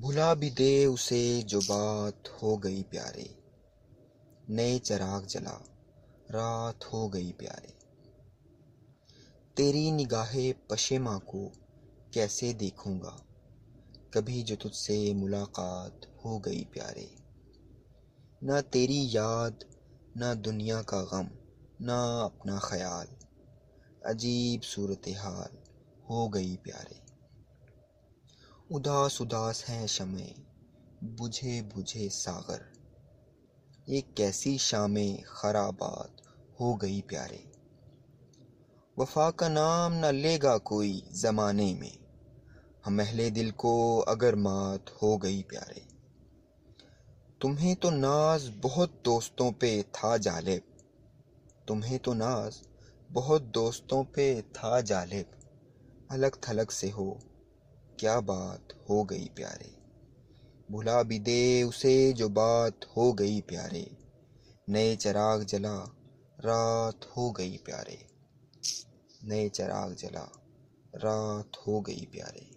بھلا بھی دے اسے جو بات ہو گئی پیارے۔ نئے چراغ جلا، رات ہو گئی پیارے۔ تیری نگاہ پشیماں کو کیسے دیکھوں گا؟ کبھی جو تجھ سے ملاقات ہو گئی پیارے۔ نہ تیری یاد، نہ دنیا کا غم، نہ اپنا خیال۔ عجیب صورتحال ہو گئی پیارے۔ اداس اداس ہیں شمع بجھے بجھے ساغر۔ یہ کیسی شام خرابات ہو گئی پیارے۔ وفا کا نام نہ لے گا کوئی زمانے میں۔ ہم اہل دل کو اگر مات ہو گئی پیارے۔ تمہیں تو ناز بہت دوستوں پہ تھا جالب۔ تمہیں تو ناز بہت دوستوں پہ تھا جالب۔ الگ تھلگ سے ہو۔ کیا بات ہو گئی پیارے؟ بھلا بھی دے اسے جو بات ہو گئی پیارے۔ نئے چراغ جلا، رات ہو گئی پیارے۔ نئے چراغ جلا، رات ہو گئی پیارے۔